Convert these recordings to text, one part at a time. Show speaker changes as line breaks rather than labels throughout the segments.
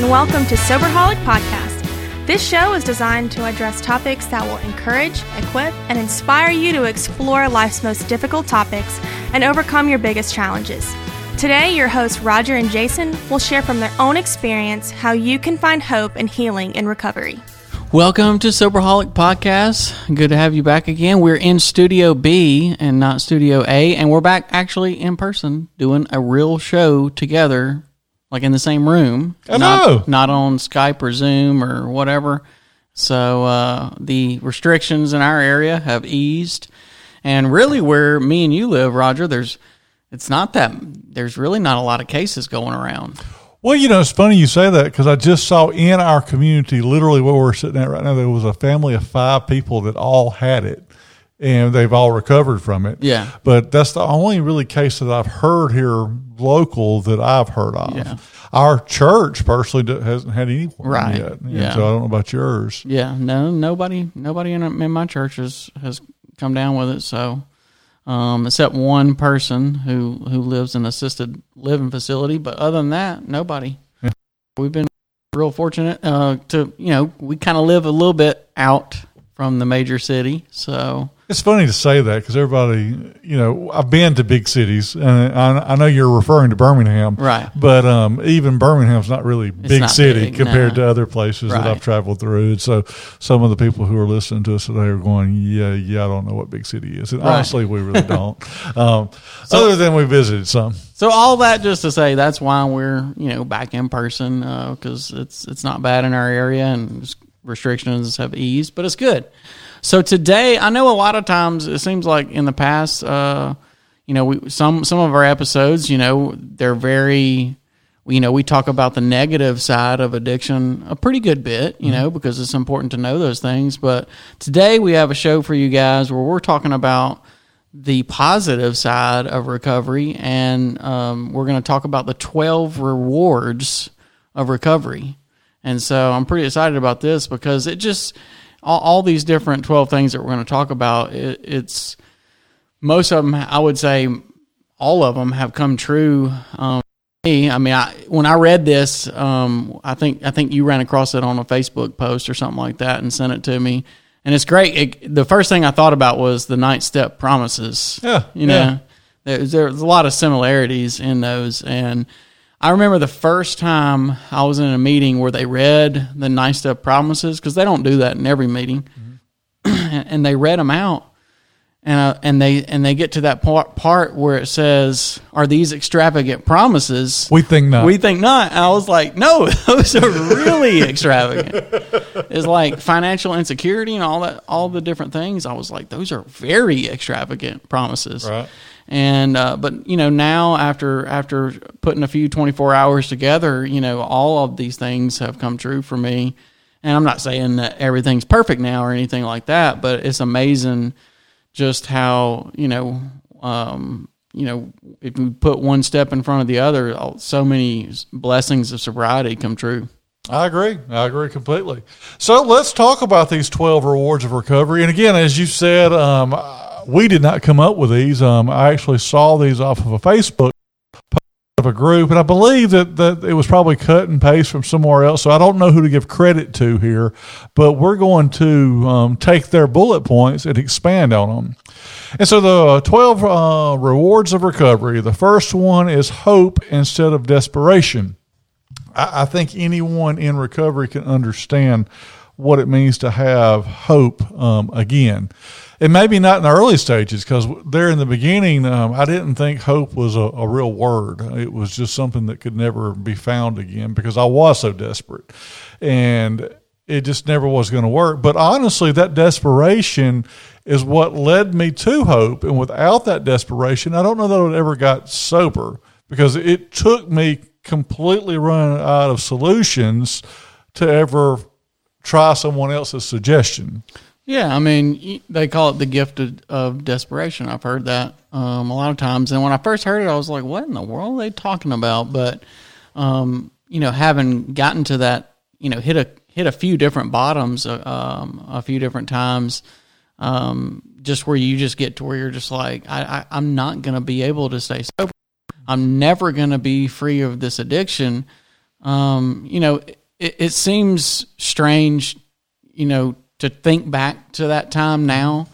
and welcome to Soberholic Podcast. This show is designed to address topics that will encourage, equip, and inspire you to explore life's most difficult topics and overcome your biggest challenges. Today, your hosts Roger and Jason will share from their own experience how you can find hope and healing in recovery.
Welcome to Soberholic Podcast. Good to have you back again. We're in Studio B and not Studio A, and we're back actually in person doing a real show together, like in the same room.
I
not,
know.
Not on Skype or Zoom or whatever. So uh, the restrictions in our area have eased, and really, where me and you live, Roger, there's it's not that there's really not a lot of cases going around.
Well, you know, it's funny you say that because I just saw in our community, literally where we're sitting at right now, there was a family of five people that all had it and they've all recovered from it.
Yeah.
But that's the only really case that I've heard here local that I've heard of.
Yeah.
Our church personally hasn't had anyone
Right.
yet.
Yeah.
So I don't know about yours.
Yeah, no, nobody, nobody in, in my church has, has come down with it. So, um, except one person who who lives in assisted living facility, but other than that, nobody. We've been real fortunate uh, to you know we kind of live a little bit out from the major city, so
It's funny to say that because everybody, you know, I've been to big cities, and I, I know you're referring to Birmingham,
Right.
But um, even Birmingham's not really big
not
city
big,
compared
no.
to other places that I've traveled through. And so, some of the people who are listening to us today are going, "Yeah, yeah, I don't know what big city is." And
Right.
honestly, we really don't. um, other than we visited some.
So all that just to say that's why we're you know back in person because it's it's not bad in our area and restrictions have eased, but it's good. So today, I know a lot of times it seems like in the past, uh, you know, we some some of our episodes, you know, they're very, you know, we talk about the negative side of addiction a pretty good bit, you know, because it's important to know those things. But today we have a show for you guys where we're talking about the positive side of recovery, and um, we're going to talk about the 12 rewards of recovery. And so I'm pretty excited about this because it just, all, all these different 12 things that we're going to talk about, it, it's most of them, I would say, all of them have come true. Um, me. I mean, I, when I read this, um, I think I think you ran across it on a Facebook post or something like that and sent it to me. And it's great. It, the first thing I thought about was the ninth step promises.
Yeah,
you know,
yeah.
there's there's a lot of similarities in those. And I remember the first time I was in a meeting where they read the nine step promises because they don't do that in every meeting, and, and they read them out and uh, and they and they get to that part part where it says, "Are these extravagant promises?"
We think not.
We think not. And I was like, "No, those are really extravagant." It's like financial insecurity and all that, all the different things. I was like, "Those are very extravagant promises."
Right.
And uh, but you know now after after putting a few twenty four hours together, you know all of these things have come true for me. And I'm not saying that everything's perfect now or anything like that, but it's amazing just how you know um, you know if we put one step in front of the other so many blessings of sobriety come true
I agree. I agree completely. So let's talk about these 12 rewards of recovery. And again, as you said, um, we did not come up with these. Um, I actually saw these off of a Facebook of a group, and I believe that, that it was probably cut and paste from somewhere else. So I don't know who to give credit to here, but we're going to um, take their bullet points and expand on them. And so the 12 uh, rewards of recovery, the first one is hope instead of desperation. I, I think anyone in recovery can understand what it means to have hope um, again. And maybe not in the early stages, because there in the beginning, um, I didn't think hope was a, a real word. It was just something that could never be found again because I was so desperate. And it just never was going to work. But honestly, that desperation is what led me to hope. And without that desperation, I don't know that I would ever got sober because it took me completely running out of solutions to ever try someone else's suggestion.
Yeah i mean they call it the gift of, of desperation. I've heard that um, a lot of times. And when i first heard it i was like what in the world are they talking about? But um, you know having gotten to that you know hit a hit a few different bottoms uh, um, a few different times um, just where you just get to where you're just like I, I, i'm not going to be able to stay sober. I'm never going to be free of this addiction. Um, you know, it, it seems strange, you know, to think back to that time now.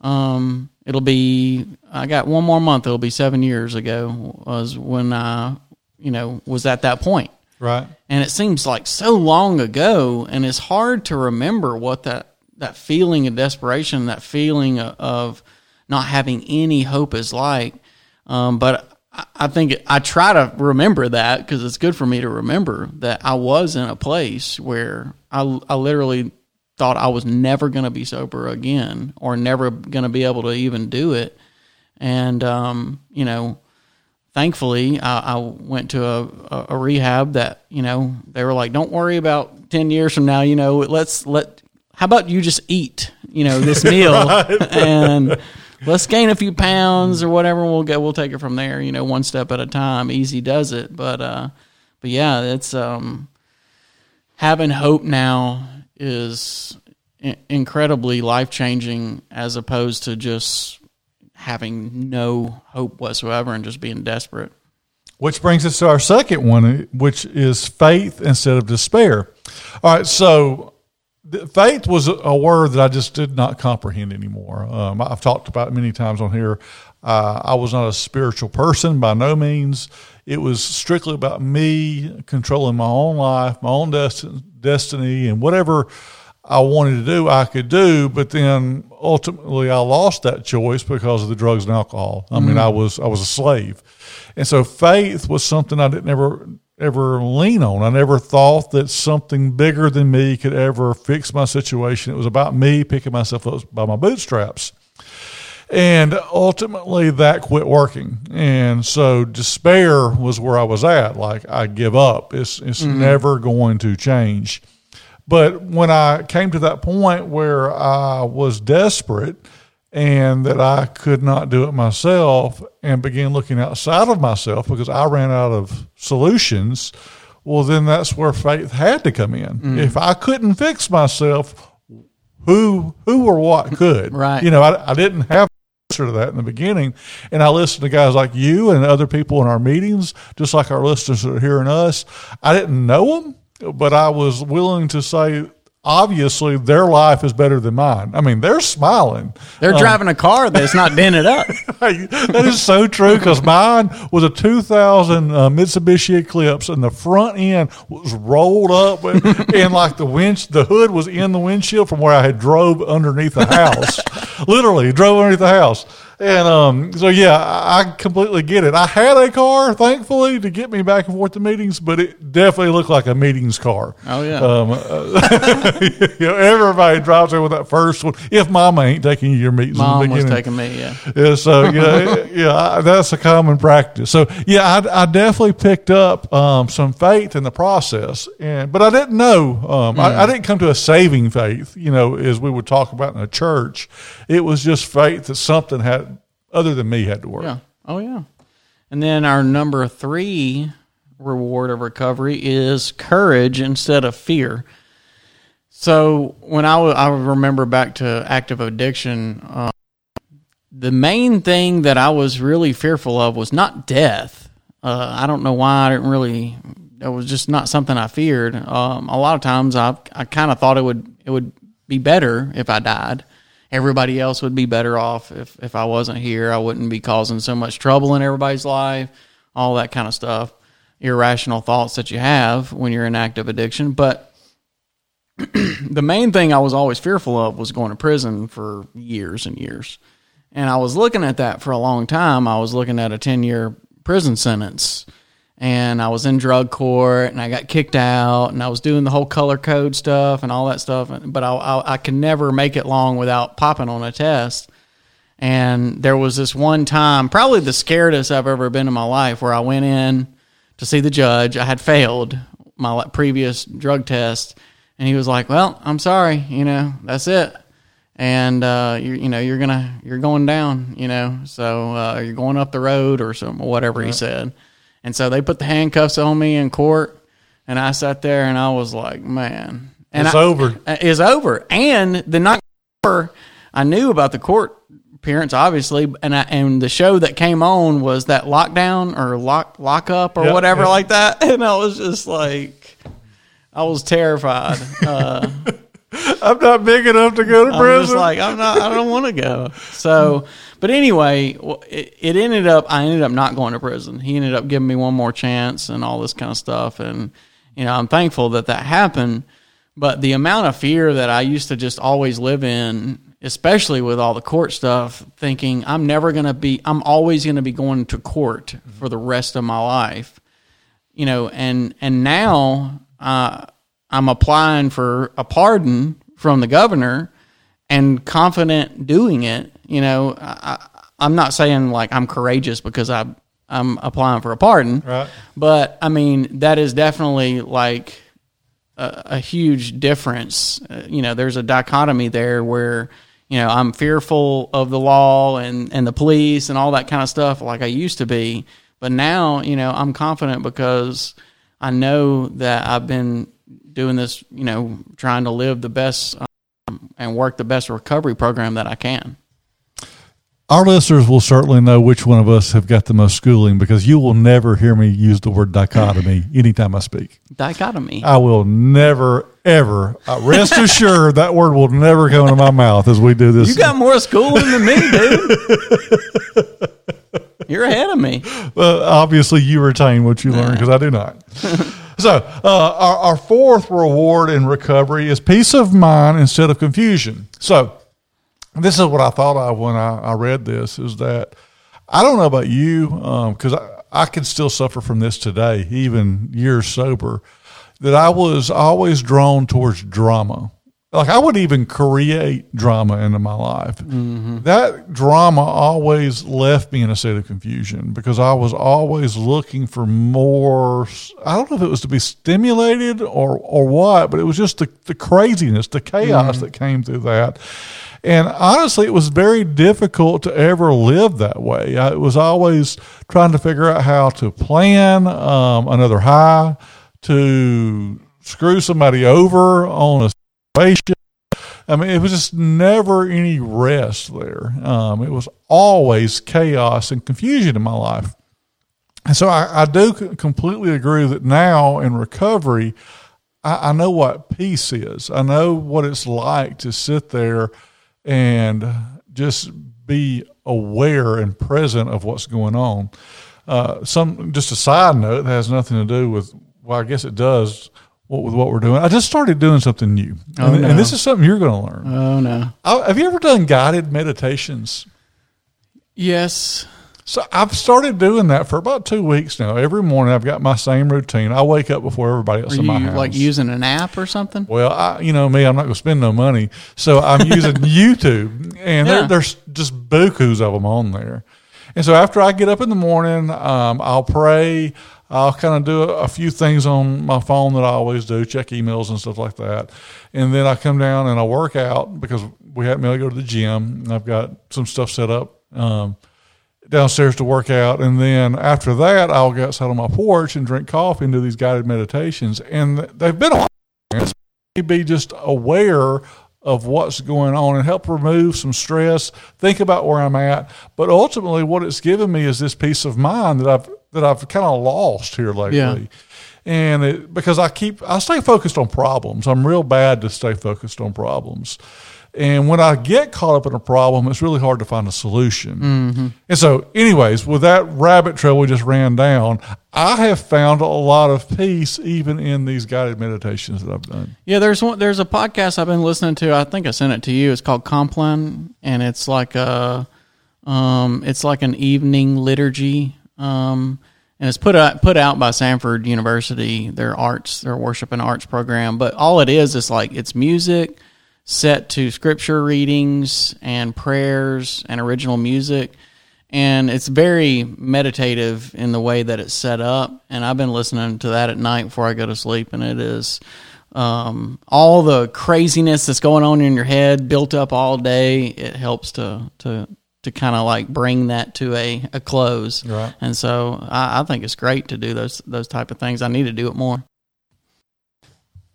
Um, it'll be I got one more month. It'll be seven years ago was when I, you know, was at that point.
Right.
And it seems like so long ago, and it's hard to remember what that that feeling of desperation, that feeling of, not having any hope is like. Um, but I, I think it, I try to remember that because it's good for me to remember that I was in a place where I, I literally thought I was never going to be sober again or never going to be able to even do it. And, um, you know, thankfully I, I went to a, a, a rehab that, you know, they were like, don't worry about 10 years from now, you know, let's let, how about you just eat, you know, this meal and let's gain a few pounds or whatever. We'll go, we'll take it from there, you know, one step at a time. Easy does it. But, uh, but yeah, it's, um, having hope now is incredibly life changing as opposed to just having no hope whatsoever and just being desperate.
Which brings us to our second one, which is faith instead of despair. All right, so faith was a- word that I just did not comprehend anymore. Um, I've talked about many times on here. Uh, I was not a spiritual person by no means. It was strictly about me controlling my own life, my own desti- destiny, and whatever I wanted to do, I could do. But then ultimately, I lost that choice because of the drugs and alcohol. I mean, mm-hmm. I was I was a slave, and so faith was something I didn't ever ever lean on. I never thought that something bigger than me could ever fix my situation. It was about me picking myself up by my bootstraps. And ultimately, that quit working. And so despair was where I was at. Like, I give up. It's, it's mm-hmm. never going to change. But when I came to that point where I was desperate and that I could not do it myself and began looking outside of myself because I ran out of solutions, well, then that's where faith had to come in. Mm. If I couldn't fix myself, who who or what could?
Right.
You know, I, I didn't have to that in the beginning. And I listened to guys like you and other people in our meetings, just like our listeners are hearing us. I didn't know them, but I was willing to say, obviously, their life is better than mine. I mean, they're smiling.
They're driving a car that's not dented up.
that is so true because mine was a 2000 uh, Mitsubishi Eclipse, and the front end was rolled up, and, and like the winch, the hood was in the windshield from where I had drove underneath the house. Literally, drove underneath the house. And um, so, yeah, I completely get it. I had a car, thankfully, to get me back and forth to meetings, but it definitely looked like a meetings car.
Oh, yeah.
Um, uh, you know, everybody drives there with that first one. If Mama ain't taking you your meetings, in the
Mom was taking me, yeah.
Yeah, so yeah, yeah, I- that's a common practice. So yeah, I, I definitely picked up um, some faith in the process, and but I didn't know. Um, I, I didn't come to a saving faith, you know, as we would talk about in a church. It was just faith that something had other than me had to work.
Yeah. Oh, yeah. And then our number three reward of recovery is courage instead of fear. So when I wa- I remember back to active addiction, uh, the main thing that I was really fearful of was not death. Uh, I don't know why I didn't really. It was just not something I feared. Um, a lot of times I I kind of thought it would it would be better if I died. Everybody else would be better off if if I wasn't here. I wouldn't be causing so much trouble in everybody's life. All that kind of stuff, irrational thoughts that you have when you're in active addiction. But the main thing I was always fearful of was going to prison for years and years. And I was looking at that for a long time. I was looking at a 10 year prison sentence. And I was in drug court and I got kicked out and I was doing the whole color code stuff and all that stuff. But I, I, I could never make it long without popping on a test. And there was this one time, probably the scaredest I've ever been in my life, where I went in to see the judge. I had failed my previous drug test, and he was like, "Well, I'm sorry, you know, that's it, and uh, you you know you're gonna you're going down, you know, so uh, you're going up the road or something, whatever he said." And so they put the handcuffs on me in court, and I sat there and I was like, "Man." And
It's
I-
over.
is over. And the night before, I knew about the court appearance, obviously, and I, and the show that came on was that lockdown or lock lock up or
Yep,
whatever
yep.
like that, and I was just like, I was terrified. Uh,
I'm not big enough to go to
I'm
prison.
just like I'm not. I don't want to go. So, but anyway, it, it ended up. I ended up not going to prison. He ended up giving me one more chance and all this kind of stuff. And you know, I'm thankful that that happened. But the amount of fear that I used to just always live in, especially with all the court stuff, thinking I'm never going to be. I'm always going to be going to court for the rest of my life. You know, and and now. Uh, I'm applying for a pardon from the governor and confident doing it. You know, I, I'm not saying like I'm courageous because I I'm applying for a pardon,
Right.
but I mean that is definitely like a, a huge difference. Uh, you know, there's a dichotomy there where you know I'm fearful of the law and and the police and all that kind of stuff like I used to be, but now you know I'm confident because I know that I've been doing this. You know, trying to live the best um, and work the best recovery program that I can.
Our listeners will certainly know which one of us have got the most schooling because you will never hear me use the word dichotomy anytime I speak.
Dichotomy.
I will never, ever, uh, rest assured that word will never come into my mouth as we do this.
You got more schooling than me, dude. You're ahead of me.
uh, obviously, you retain what you learn because I do not. So, uh, our, our fourth reward in recovery is peace of mind instead of confusion. So, this is what I thought of when I, I read this is that I don't know about you because I, I can still suffer from this today, even years sober, that I was always drawn towards drama. Like I wouldn't even create drama into my life. That drama always left me in a state of confusion because I was always looking for more. I don't know if it was to be stimulated or or what, but it was just the, the craziness, the chaos that came through that. And honestly, it was very difficult to ever live that way. I was always trying to figure out how to plan um, another high, to screw somebody over on a I mean, it was just never any rest there. Um, it was always chaos and confusion in my life. And so I, I do completely agree that now in recovery, I, I know what peace is. I know what it's like to sit there and just be aware and present of what's going on. Uh, some just a side note that has nothing to do with. Well, I guess it does. What with what we're doing, I just started doing something new,
Oh,
and,
no.
and this is something you're going to learn.
Oh no.
I, have you ever done guided meditations?
Yes.
So I've started doing that for about two weeks now. Every morning I've got my same routine. I wake up before everybody else
Are
in my
you
house.
like using an app or something?
Well, I, you know me, I'm not going to spend no money, so I'm using YouTube, and
Yeah.
there, there's just bukus of them on there. And so after I get up in the morning, um, I'll pray. I'll kind of do a, few things on my phone that I always do, check emails and stuff like that, and then I come down and I work out because we able to go to the gym. And I've got some stuff set up. Um, downstairs to work out. And then after that, I'll go outside on my porch and drink coffee and do these guided meditations. And they've been me be just aware of what's going on and help remove some stress, think about where I'm at. But ultimately, what it's given me is this peace of mind that I've that I've kind of lost here lately.
Yeah.
And it, because I keep, I stay focused on problems. I'm real bad to stay focused on problems. And when I get caught up in a problem, it's really hard to find a solution. And so, anyways, with that rabbit trail we just ran down, I have found a lot of peace even in these guided meditations that I've done.
Yeah, there's one. There's a podcast I've been listening to. I think I sent it to you. It's called Compline, and it's like a, um, it's like an evening liturgy, um, and it's put out put out by Stanford University. Their arts, their worship and arts program. But all it is is like it's music set to scripture readings and prayers and original music. And it's very meditative in the way that it's set up. And I've been listening to that at night before I go to sleep. And it is um, all the craziness that's going on in your head built up all day. It helps to, to, to kind of like bring that to a, a close.
Right.
And so I, I think it's great to do those, those type of things. I need to do it more.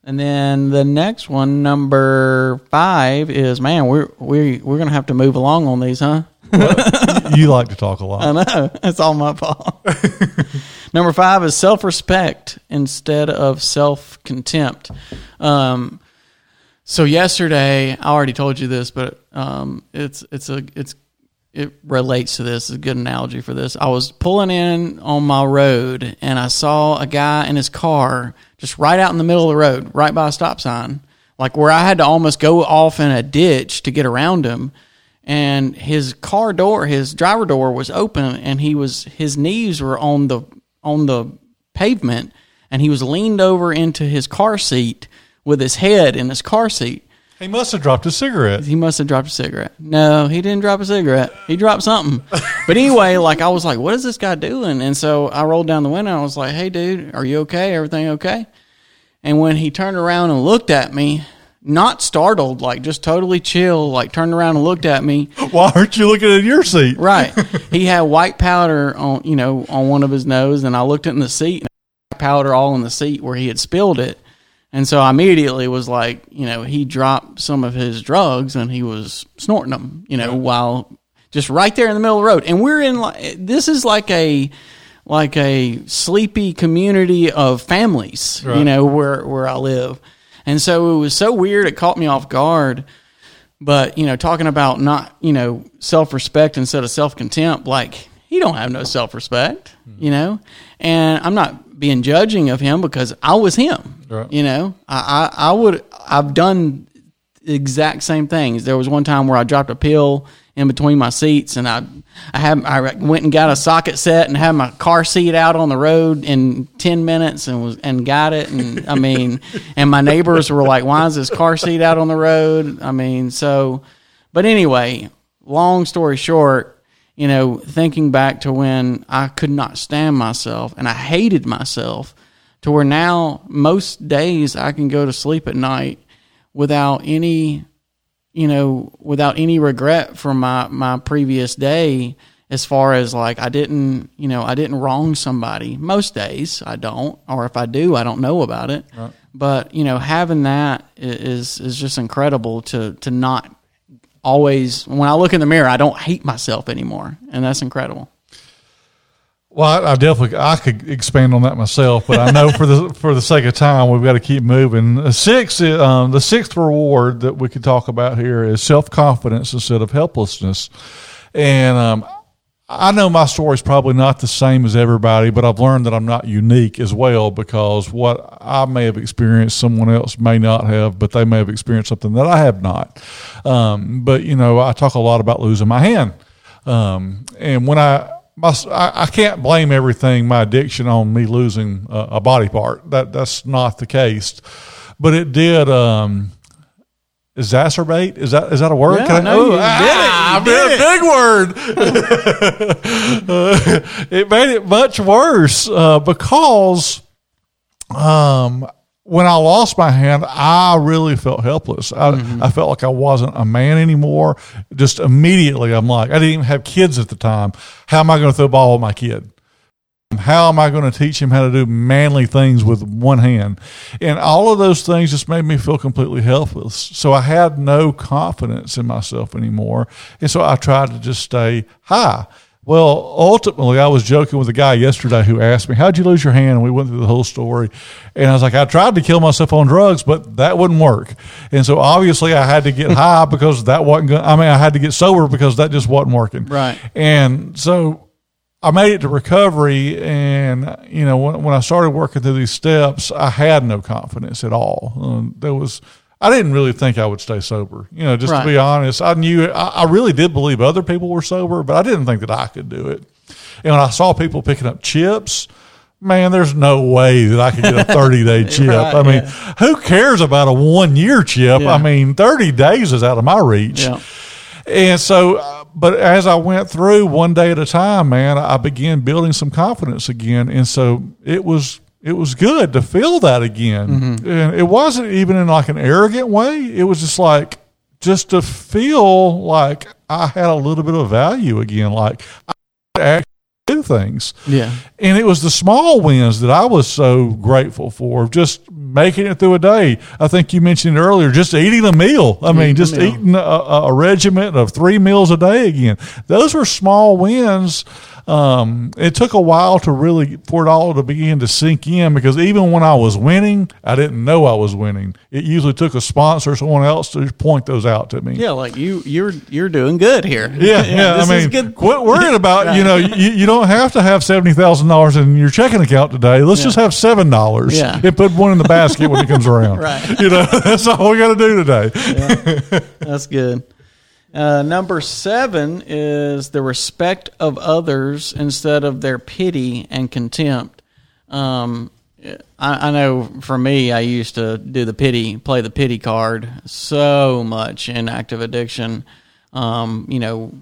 And then the next one, number five, is man, we're we we're gonna have to move along on these, huh?
you like to talk a lot.
I know. It's all my fault. Number five is self respect instead of self contempt. Um, so yesterday, I already told you this, but um, it's it's a it's it relates to this. It's a good analogy for this. I was pulling in on my road and I saw a guy in his car just right out in the middle of the road, right by a stop sign, like where I had to almost go off in a ditch to get around him. And his car door, his driver door was open and he was his knees were on the on the pavement and he was leaned over into his car seat with his head in his car seat.
He must have dropped a cigarette.
He must have dropped a cigarette. No, he didn't drop a cigarette. He dropped something. But anyway, like I was like, what is this guy doing? And so I rolled down the window I was like, hey, dude, are you okay? Everything okay? And when he turned around and looked at me, not startled, like just totally chill, like turned around and looked at me.
Why aren't you looking at your seat?
Right. he had white powder on, you know, on one of his nose, and I looked in the seat, and powder all in the seat where he had spilled it. And so I immediately was like, you know, he dropped some of his drugs and he was snorting them, you know, while just right there in the middle of the road. And we're in like this is like a like a sleepy community of families, you know, where where I live. And so it was so weird it caught me off guard. But, you know, talking about not, you know, self-respect instead of self-contempt, like he don't have no self-respect, hmm. you know? And I'm not being judging of him because I was him.
Right.
You know, I, I, I would, I've done exact same things. There was one time where I dropped a pill in between my seats, and I, I had, I went and got a socket set and had my car seat out on the road in ten minutes, and was and got it. And I mean, and my neighbors were like, "Why is this car seat out on the road?" I mean, so, but anyway, long story short, you know, thinking back to when I could not stand myself and I hated myself to where now most days I can go to sleep at night without any, you know, without any regret for my, my previous day as far as like I didn't, you know, I didn't wrong somebody. Most days I don't, or if I do, I don't know about it. But, you know, having that is is, is just incredible to, to not always, when I look in the mirror, I don't hate myself anymore. And that's incredible.
Well, I, I definitely I could expand on that myself, but I know for the for the sake of time, we've got to keep moving. The sixth, um, the sixth reward that we could talk about here is self confidence instead of helplessness, and um, I know my story is probably not the same as everybody, but I've learned that I'm not unique as well because what I may have experienced, someone else may not have, but they may have experienced something that I have not. Um, but you know, I talk a lot about losing my hand, um, and when I my, I, I can't blame everything my addiction on me losing a, a body part. That that's not the case, but it did. Um, exacerbate is that is that a word?
Yeah, no, you did it.
ah,
did
I a big word. Uh, it made it much worse uh, because um, when I lost my hand, I really felt helpless. I, mm-hmm. I felt like I wasn't a man anymore. Just immediately, I'm like, I didn't even have kids at the time. How am I going to throw a ball with my kid? How am I going to teach him how to do manly things with one hand? And all of those things just made me feel completely helpless. So I had no confidence in myself anymore. And so I tried to just stay high. Well, ultimately, I was joking with a guy yesterday who asked me, How'd you lose your hand? And we went through the whole story. And I was like, I tried to kill myself on drugs, but that wouldn't work. And so obviously, I had to get high because that wasn't going I mean, I had to get sober because that just wasn't working.
Right.
And so I made it to recovery, and you know when, when I started working through these steps, I had no confidence at all. Um, there was I didn't really think I would stay sober. You know, just
Right.
to be honest, I knew I, I really did believe other people were sober, but I didn't think that I could do it. And when I saw people picking up chips. Man, there's no way that I could get a 30 day chip.
Right,
I mean,
yeah.
who cares about a one year chip?
Yeah.
I mean, 30 days is out of my reach.
Yeah.
And so, uh, but as I went through one day at a time, man, I began building some confidence again. And so it was, it was good to feel that again. And it wasn't even in like an arrogant way. It was just like, just to feel like I had a little bit of value again. Like I could actually do things.
Yeah.
And it was the small wins that I was so grateful for, just making it through a day. I think you mentioned earlier, just eating a meal. I mean,
Eating a
just eating a a regiment of three meals a day again. Those were small wins. Um, it took a while to really for it all to begin to sink in because even when I was winning, I didn't know I was winning. It usually took a sponsor or someone else to point those out to me.
Yeah, like you, you're you're doing good here.
Yeah, yeah.
this
I
is
mean,
good.
quit worrying about you know you, you don't have to have seventy thousand dollars in your checking account today. Let's just have seven dollars
Yeah.
and put one in the basket when it comes around.
Right.
You know that's all we got to do today.
That's good. Uh, number seven is the respect of others instead of their pity and contempt. Um, I, I know for me, I used to do the pity, play the pity card so much in active addiction. Um, you know,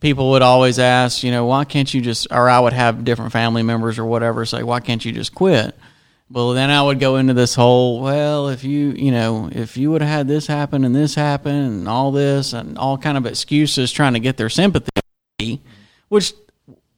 people would always ask, you know, why can't you just, or I would have different family members or whatever say, why can't you just quit? Well, then I would go into this whole, well, if you, you know, if you would have had this happen and this happen and all this and all kind of excuses trying to get their sympathy, which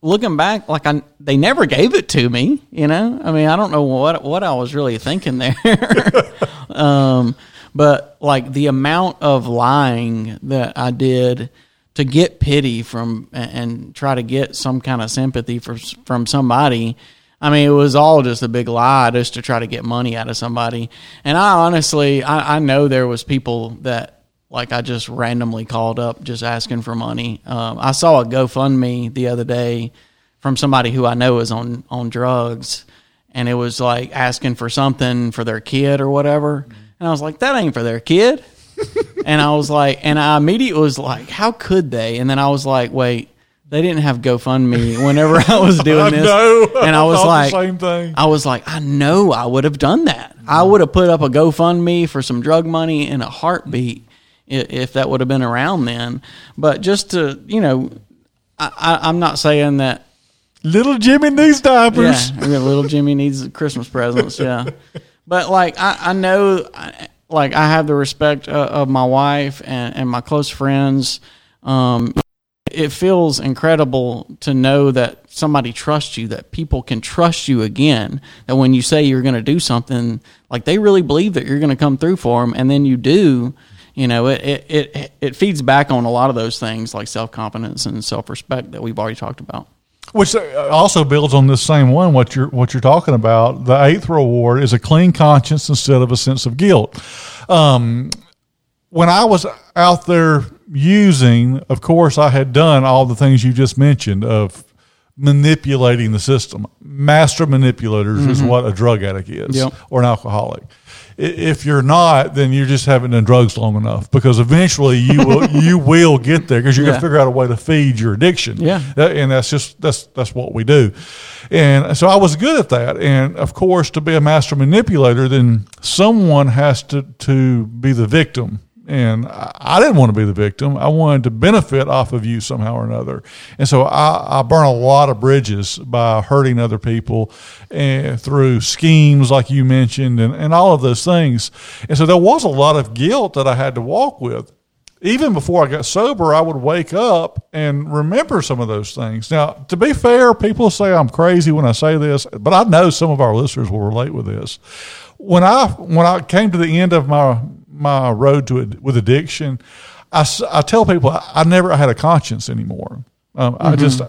looking back, like I, they never gave it to me, you know? I mean, I don't know what, what I was really thinking there. um, but like the amount of lying that I did to get pity from and, and try to get some kind of sympathy for, from somebody. I mean, it was all just a big lie just to try to get money out of somebody. And I honestly, I, I know there was people that like I just randomly called up just asking for money. Um, I saw a GoFundMe the other day from somebody who I know is on on drugs, and it was like asking for something for their kid or whatever. And I was like, that ain't for their kid. and I was like, and I immediately was like, how could they? And then I was like, wait, they didn't have GoFundMe whenever I was doing
I
this.
know.
And I was like,
same thing.
I was like, I know I would have done that. I would have put up a GoFundMe for some drug money in a heartbeat if that would have been around then. But just to, you know, I, I'm not saying that
Little Jimmy needs diapers.
yeah, little Jimmy needs Christmas presents. Yeah, but like I, I know, like I have the respect uh, of my wife and, and my close friends. Um, it feels incredible to know that somebody trusts you, that people can trust you again. That when you say you're going to do something, like they really believe that you're going to come through for them, and then you do. You know, it, it it it feeds back on a lot of those things like self confidence and self respect that we've already talked about.
Which uh, also builds on this same one. What you're what you're talking about. The eighth reward is a clean conscience instead of a sense of guilt. Um, when I was out there using, of course, I had done all the things you just mentioned of manipulating the system. Master manipulators is mm-hmm. what a drug addict is,
Yep.
or an alcoholic. If you're not, then you just haven't done drugs long enough because eventually you will you will get there because you're gonna figure out a way to feed your addiction.
Yeah.
And that's just that's that's what we do. And so I was good at that. And of course, to be a master manipulator, then someone has to to be the victim. And I, didn't want to be the victim. I wanted to benefit off of you somehow or another. And so I, I burn a lot of bridges by hurting other people and through schemes like you mentioned and, and all of those things. And so there was a lot of guilt that I had to walk with even before I got sober, I would wake up and remember some of those things. Now, to be fair, people say I'm crazy when I say this, but I know some of our listeners will relate with this. When I when I came to the end of my my road to it with addiction, I, I tell people I, I never had a conscience anymore. Um, I
Mm-hmm.
just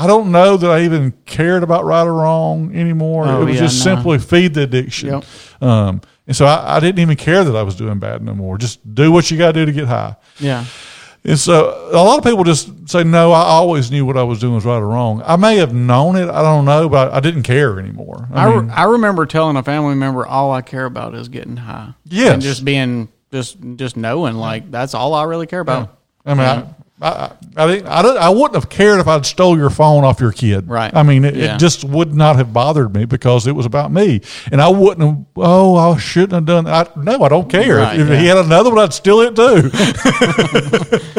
I don't know that I even cared about right or wrong anymore.
Oh,
it was
yeah,
just
no.
simply feed the addiction.
Yep.
Um, and so I, I didn't even care that I was doing bad no more. Just do what you got to do to get high.
Yeah.
And so a lot of people just say, no, I always knew what I was doing was right or wrong. I may have known it. I don't know, but I didn't care anymore. I,
I,
mean,
re- I remember telling a family member all I care about is getting high.
Yes.
and just being just just knowing like that's all I really care about.
I mean, I, I, I, didn't, I, don't- I wouldn't have cared if I'd stole your phone off your kid.
Right.
I mean, it,
Yeah.
it just would not have bothered me because it was about me. And I wouldn't have, oh, I shouldn't have done that. I, no, I don't care.
Right,
if he
yeah.
had another one, I'd steal it too.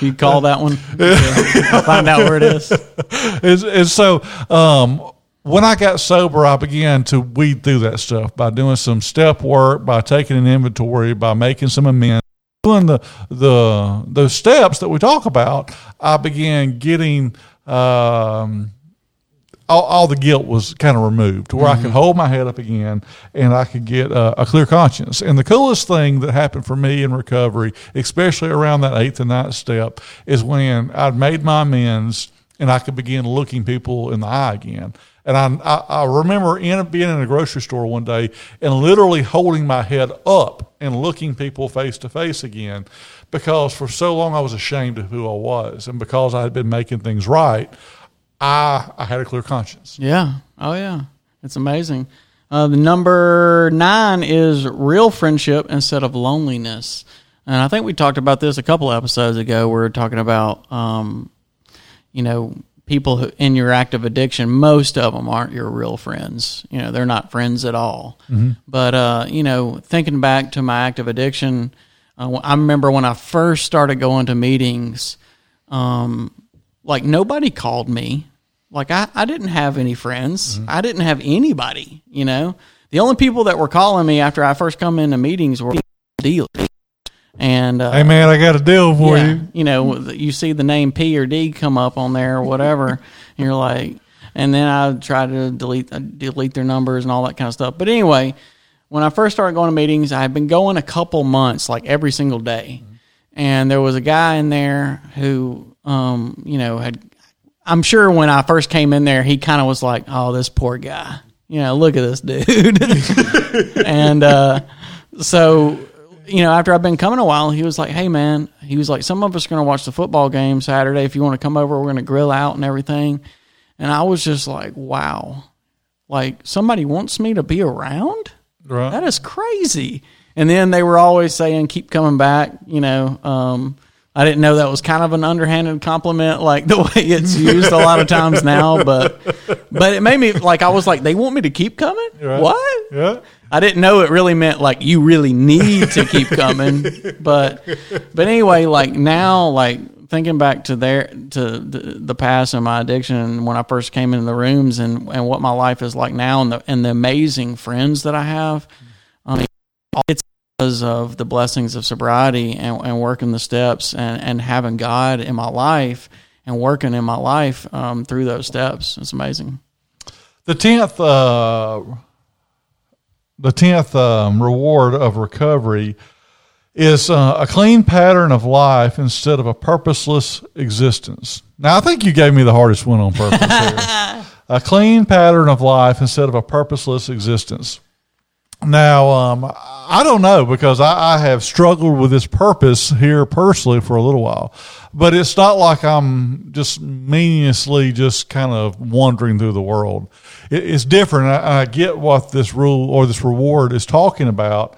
You call that one? I'll find out where it is.
and, and so um, when I got sober, I began to weed through that stuff by doing some step work, by taking an inventory, by making some amends. Doing the the those steps that we talk about, I began getting um, all, all the guilt was kind of removed to where I could hold my head up again and I could get uh, a clear conscience. And the coolest thing that happened for me in recovery, especially around that eighth and ninth step, is when I'd made my amends and I could begin looking people in the eye again. And I, I, I remember in, being in a grocery store one day and literally holding my head up and looking people face to face again because for so long I was ashamed of who I was. And because I had been making things right, I, I had a clear conscience.
Yeah. Oh, yeah. It's amazing. Uh, the number nine is real friendship instead of loneliness. And I think we talked about this a couple episodes ago. We were talking about, um, you know, people who, in your active addiction, most of them aren't your real friends. You know, they're not friends at all. But, uh, you know, thinking back to my active addiction, uh, I remember when I first started going to meetings, um, like nobody called me. Like I, I didn't have any friends. I didn't have anybody, you know. The only people that were calling me after I first come into meetings were dealers. And uh,
Hey, man, I got a deal for
yeah,
you.
you know, you see the name P or D come up on there or whatever, and you're like, and then I try to delete uh, delete their numbers and all that kind of stuff. But anyway, when I first started going to meetings, I had been going a couple months, like every single day, and there was a guy in there who, um, you know, had. I'm sure when I first came in there, he kind of was like, "Oh, this poor guy." You know, look at this dude. and uh, so you know, after I've been coming a while, he was like, "Hey, man," he was like, "Some of us are going to watch the football game Saturday. If you want to come over, we're going to grill out and everything." And I was just like, "Wow, like somebody wants me to be around?
Right.
That is crazy." And then they were always saying, "Keep coming back," you know. Um, I didn't know that was kind of an underhanded compliment, like the way it's used a lot of times now. But but it made me like I was like, they want me to keep coming.
Right.
What?
yeah.
I didn't know it really meant like you really need to keep coming, but but anyway, like now, like thinking back to there to the, the past and my addiction when I first came into the rooms and and what my life is like now and the and the amazing friends that I have, I mean, it's because of the blessings of sobriety and, and working the steps and and having God in my life and working in my life um, through those steps. It's amazing.
The tenth, uh, the tenth um, reward of recovery is uh, a clean pattern of life instead of a purposeless existence. Now, I think you gave me the hardest one on purpose here. a clean pattern of life instead of a purposeless existence. Now, um, I don't know because I, I have struggled with this purpose here personally for a little while, but it's not like I'm just meaninglessly just kind of wandering through the world. It, it's different. I, I get what this rule or this reward is talking about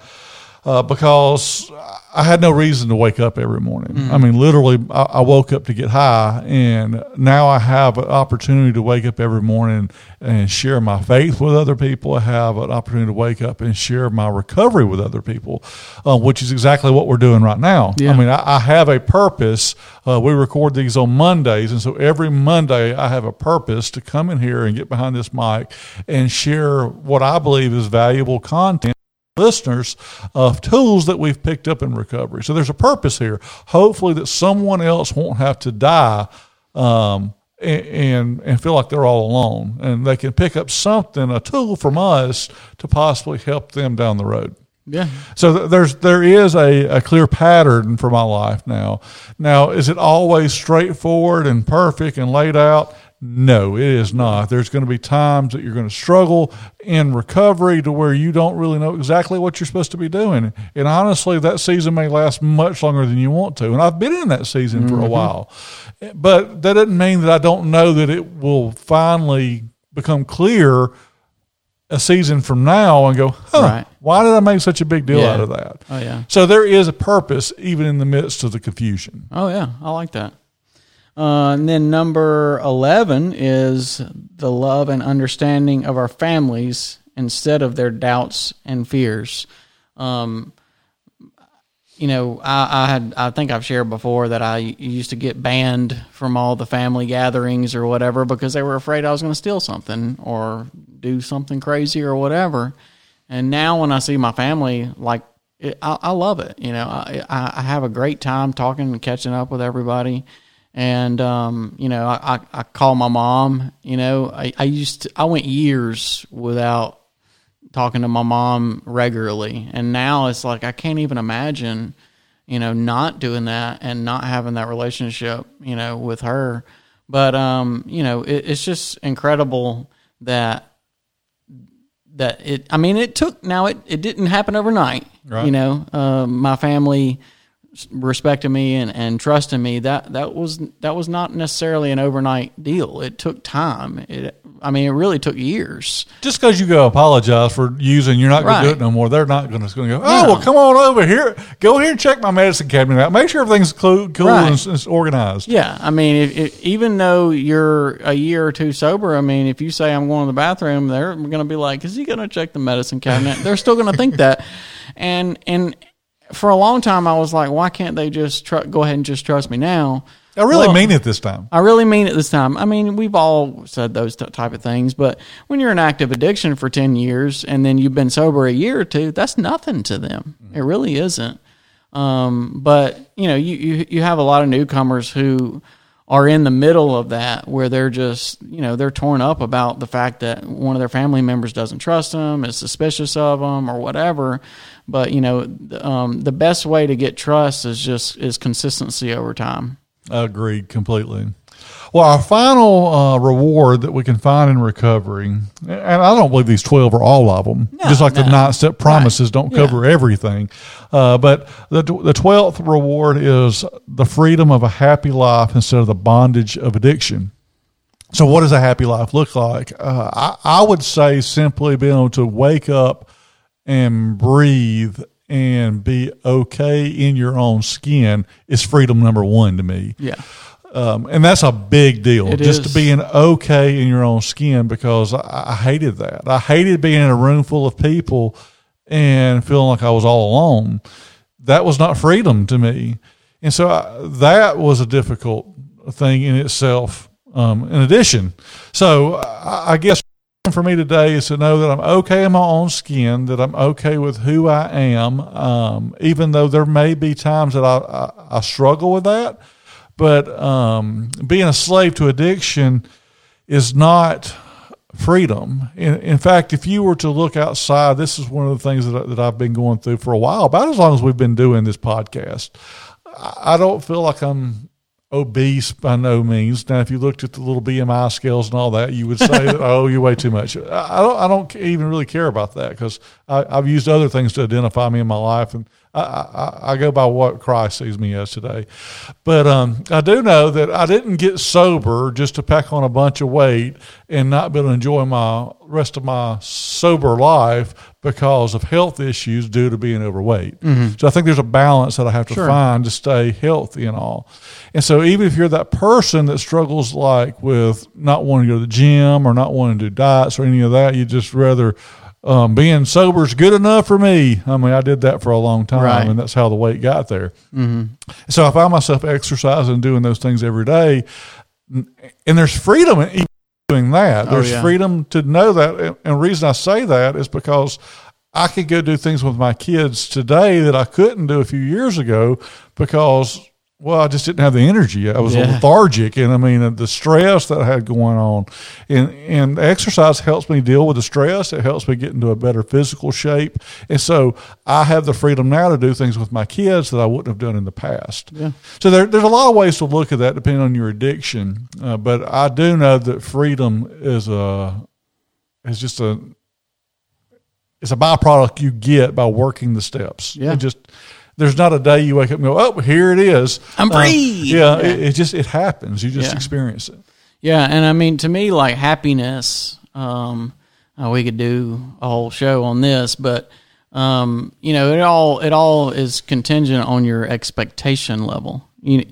uh, because I had no reason to wake up every morning. I mean, literally, I, I woke up to get high, and now I have an opportunity to wake up every morning and share my faith with other people. I have an opportunity to wake up and share my recovery with other people, uh, which is exactly what we're doing right now.
Yeah.
I mean, I, I have a purpose. Uh, we record these on Mondays, and so every Monday I have a purpose to come in here and get behind this mic and share what I believe is valuable content listeners of tools that we've picked up in recovery. So there's a purpose here. Hopefully that someone else won't have to die um, and, and feel like they're all alone, and they can pick up something, a tool from us to possibly help them down the road.
Yeah.
So th- there's there is a, a clear pattern for my life now. Now, is it always straightforward and perfect and laid out? No, it is not. There's going to be times that you're going to struggle in recovery to where you don't really know exactly what you're supposed to be doing. And honestly, that season may last much longer than you want to. And I've been in that season for a mm-hmm. while. But that doesn't mean that I don't know that it will finally become clear a season from now and go, huh,
Right.
why did I make such a big deal
Yeah.
out of that?
Oh yeah.
So there is a purpose even in the midst of the confusion.
Oh yeah, I like that. Uh, and then number eleven is the love and understanding of our families instead of their doubts and fears. Um, you know, I, I had I think I've shared before that I used to get banned from all the family gatherings or whatever because they were afraid I was going to steal something or do something crazy or whatever. And now when I see my family, like it, I, I love it. You know, I I have a great time talking and catching up with everybody, And um, you know, I, I, I call my mom. You know, I, I used to, I went years without talking to my mom regularly, and now it's like I can't even imagine, you know, not doing that and not having that relationship, you know, with her. But um, you know, it, it's just incredible that that it. I mean, it took now it it didn't happen overnight.
Right.
You know, uh, my family respecting me and, and trusting me that that was that was not necessarily an overnight deal it took time it i mean it really took years
Just because you go apologize for using, you're not going to do it no more. They're not going to go. Oh
No.
well, come on over here. Go here and check my medicine cabinet out. Make sure everything's cool, cool
Right.
and, and organized.
yeah i mean if, if, even though you're a year or two sober i mean if you say i'm going to the bathroom they're going to be like is he going to check the medicine cabinet they're still going to think that and and for a long time i was like why can't they just tr- go ahead and just trust me now
I really
Well,
mean it this time.
I really mean it this time. I mean, we've all said those t- type of things, but when you're in active addiction for 10 years and then you've been sober a year or two, that's nothing to them. It really isn't. Um, but, you know, you, you, you have a lot of newcomers who are in the middle of that where they're just, you know, they're torn up about the fact that one of their family members doesn't trust them, is suspicious of them or whatever. But, you know, um, the best way to get trust is just, is consistency over time.
Agreed completely. Well, our final uh, reward that we can find in recovery, and I don't believe these 12 are all of them, just like the
no.
nine step promises don't
Yeah.
cover everything. Uh, but the, the 12th reward is the freedom of a happy life instead of the bondage of addiction. So, what does a happy life look like? Uh, I, I would say simply being able to wake up and breathe and be okay in your own skin is freedom number one to me.
Yeah.
Um, and that's a big deal,
It
just
is.
to being okay in your own skin because I, I hated that. I hated being in a room full of people and feeling like I was all alone. That was not freedom to me. And so I, that was a difficult thing in itself, um, in addition. So I, I guess for me today is to know that I'm okay in my own skin, that I'm okay with who I am, um, even though there may be times that I, I, I struggle with that. But um, being a slave to addiction is not freedom. In, in fact, if you were to look outside, this is one of the things that, that I've been going through for a while, about as long as we've been doing this podcast. I don't feel like I'm obese by no means. Now, if you looked at the little BMI scales and all that, you would say that oh, you weigh too much. I I don't. I don't even really care about that because I've used other things to identify me in my life, and I, I, I go by what Christ sees me as today. But um, I do know that I didn't get sober just to pack on a bunch of weight and not be able to enjoy my rest of my sober life because of health issues due to being overweight. So I think there's a balance that I have to
Sure.
find to stay healthy and all. And so even if you're that person that struggles like with not wanting to go to the gym or not wanting to do diets or any of that, you just rather um, being sober is good enough for me. I mean, I did that for a long time,
Right.
and that's how the weight got there. So I find myself exercising doing those things every day, and there's freedom in doing that.
Oh,
There's
yeah.
freedom to know that, and and the reason I say that is because I could go do things with my kids today that I couldn't do a few years ago because. Well, I just didn't have the energy. I was
Yeah.
lethargic, and I mean the stress that I had going on, and and exercise helps me deal with the stress. It helps me get into a better physical shape, and so I have the freedom now to do things with my kids that I wouldn't have done in the past.
Yeah.
So there, there's a lot of ways to look at that depending on your addiction, uh, but I do know that freedom is a is just a it's a byproduct you get by working the steps.
Yeah.
It just there's not a day you wake up and go, oh, here it is.
I'm
Uh,
free.
yeah,
Yeah.
It, it just it happens. You just
Yeah.
experience it.
Yeah, and I mean to me, like happiness. Um, uh, we could do a whole show on this, but um, you know, it all it all is contingent on your expectation level. You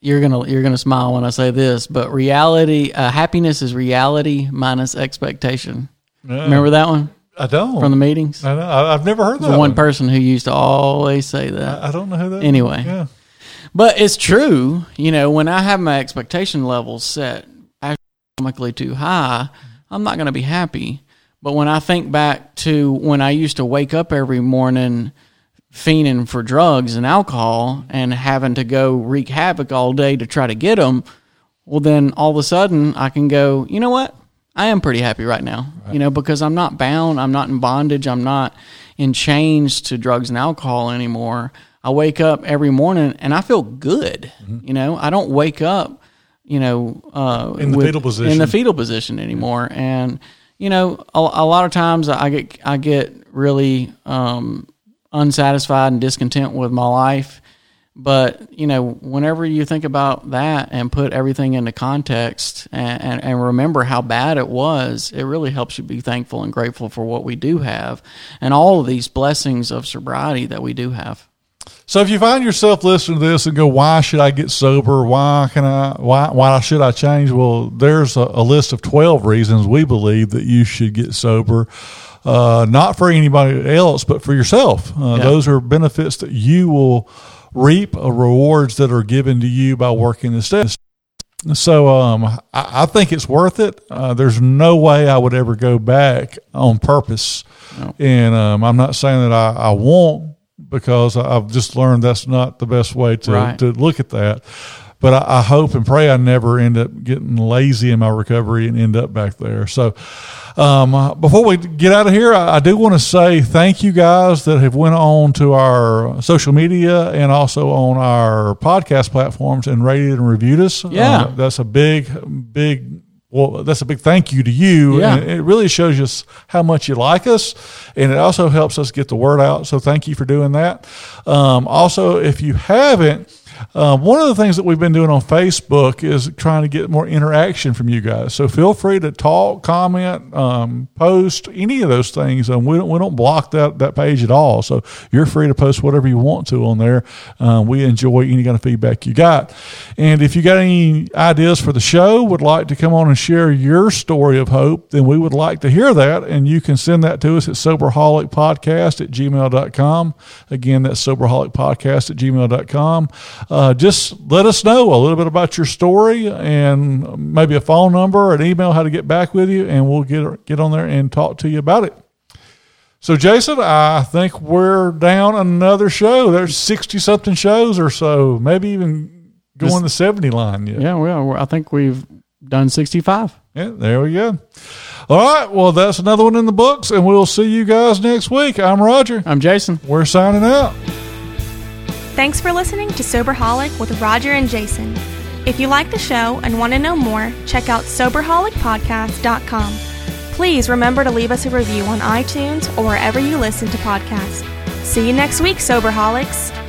you're gonna you're gonna smile when I say this, but reality, uh, happiness is reality minus expectation. Remember that one
I don't.
from the meetings?
I know. I, I've never heard that.
The one
one.
person who used to always say that.
I don't know who that.
Anyway.
yeah.
But it's true, you know, when I have my expectation levels set astronomically too high, I'm not going to be happy. But when I think back to when I used to wake up every morning fiending for drugs and alcohol and having to go wreak havoc all day to try to get them, well, then all of a sudden I can go, you know what? I am pretty happy right now, right. you know, because I'm not bound, I'm not in bondage, I'm not in chains to drugs and alcohol anymore. I wake up every morning and I feel good. Mm-hmm. You know, I don't wake up, you know, uh,
in the with, fetal position
in the fetal position anymore. And you know, a, a, lot of times I get I get really um, unsatisfied and discontent with my life. But you know, whenever you think about that and put everything into context and, and, and, remember how bad it was, it really helps you be thankful and grateful for what we do have and all of these blessings of sobriety that we do have.
So if you find yourself listening to this and go, "Why should I get sober? Why can I? Why why should I change?" Well, there's a, a list of twelve reasons we believe that you should get sober uh, not for anybody else, but for yourself. Uh, yeah. Those are benefits that you will reap, rewards that are given to you by working the day. So um, I, I, think it's worth it. Uh, there's no way I would ever go back on purpose, no. and um, I'm not saying that I, I won't because I've just learned that's not the best way to right. to look at that but I, I, hope and pray I never end up getting lazy in my recovery and end up back there. So, um, before we get out of here, I, I do want to say thank you guys that have went on to our social media and also on our podcast platforms and rated and reviewed us.
Yeah,
uh, that's a big, big well, that's a big thank you to you.
Yeah.
And it really shows us how much you like us, and it also helps us get the word out. So thank you for doing that. Um, also, if you haven't, um, one of the things that we've been doing on Facebook is trying to get more interaction from you guys. So feel free to talk, comment, um, post any of those things. And we don't, we don't block that, that page at all. So you're free to post whatever you want to on there. Um, we enjoy any kind of feedback you got. And if you got any ideas for the show, would like to come on and share your story of hope, then we would like to hear that. And you can send that to us at soberholicpodcast at gmail.com. Again, that's soberholicpodcast at gmail.com uh, just let us know a little bit about your story and maybe a phone number, an email, how to get back with you, and we'll get get on there and talk to you about it. So, Jason, I think we're down another show. There's sixty something shows or so, maybe even going the seventy line. Yet.
Yeah, well, I think we've done sixty five.
Yeah, there we go. All right, well, that's another one in the books, and we'll see you guys next week. I'm Roger.
I'm Jason.
We're signing out.
Thanks for listening to Soberholic with Roger and Jason. If you like the show and want to know more, check out SoberholicPodcast.com. Please remember to leave us a review on iTunes or wherever you listen to podcasts. See you next week, Soberholics.